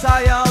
加油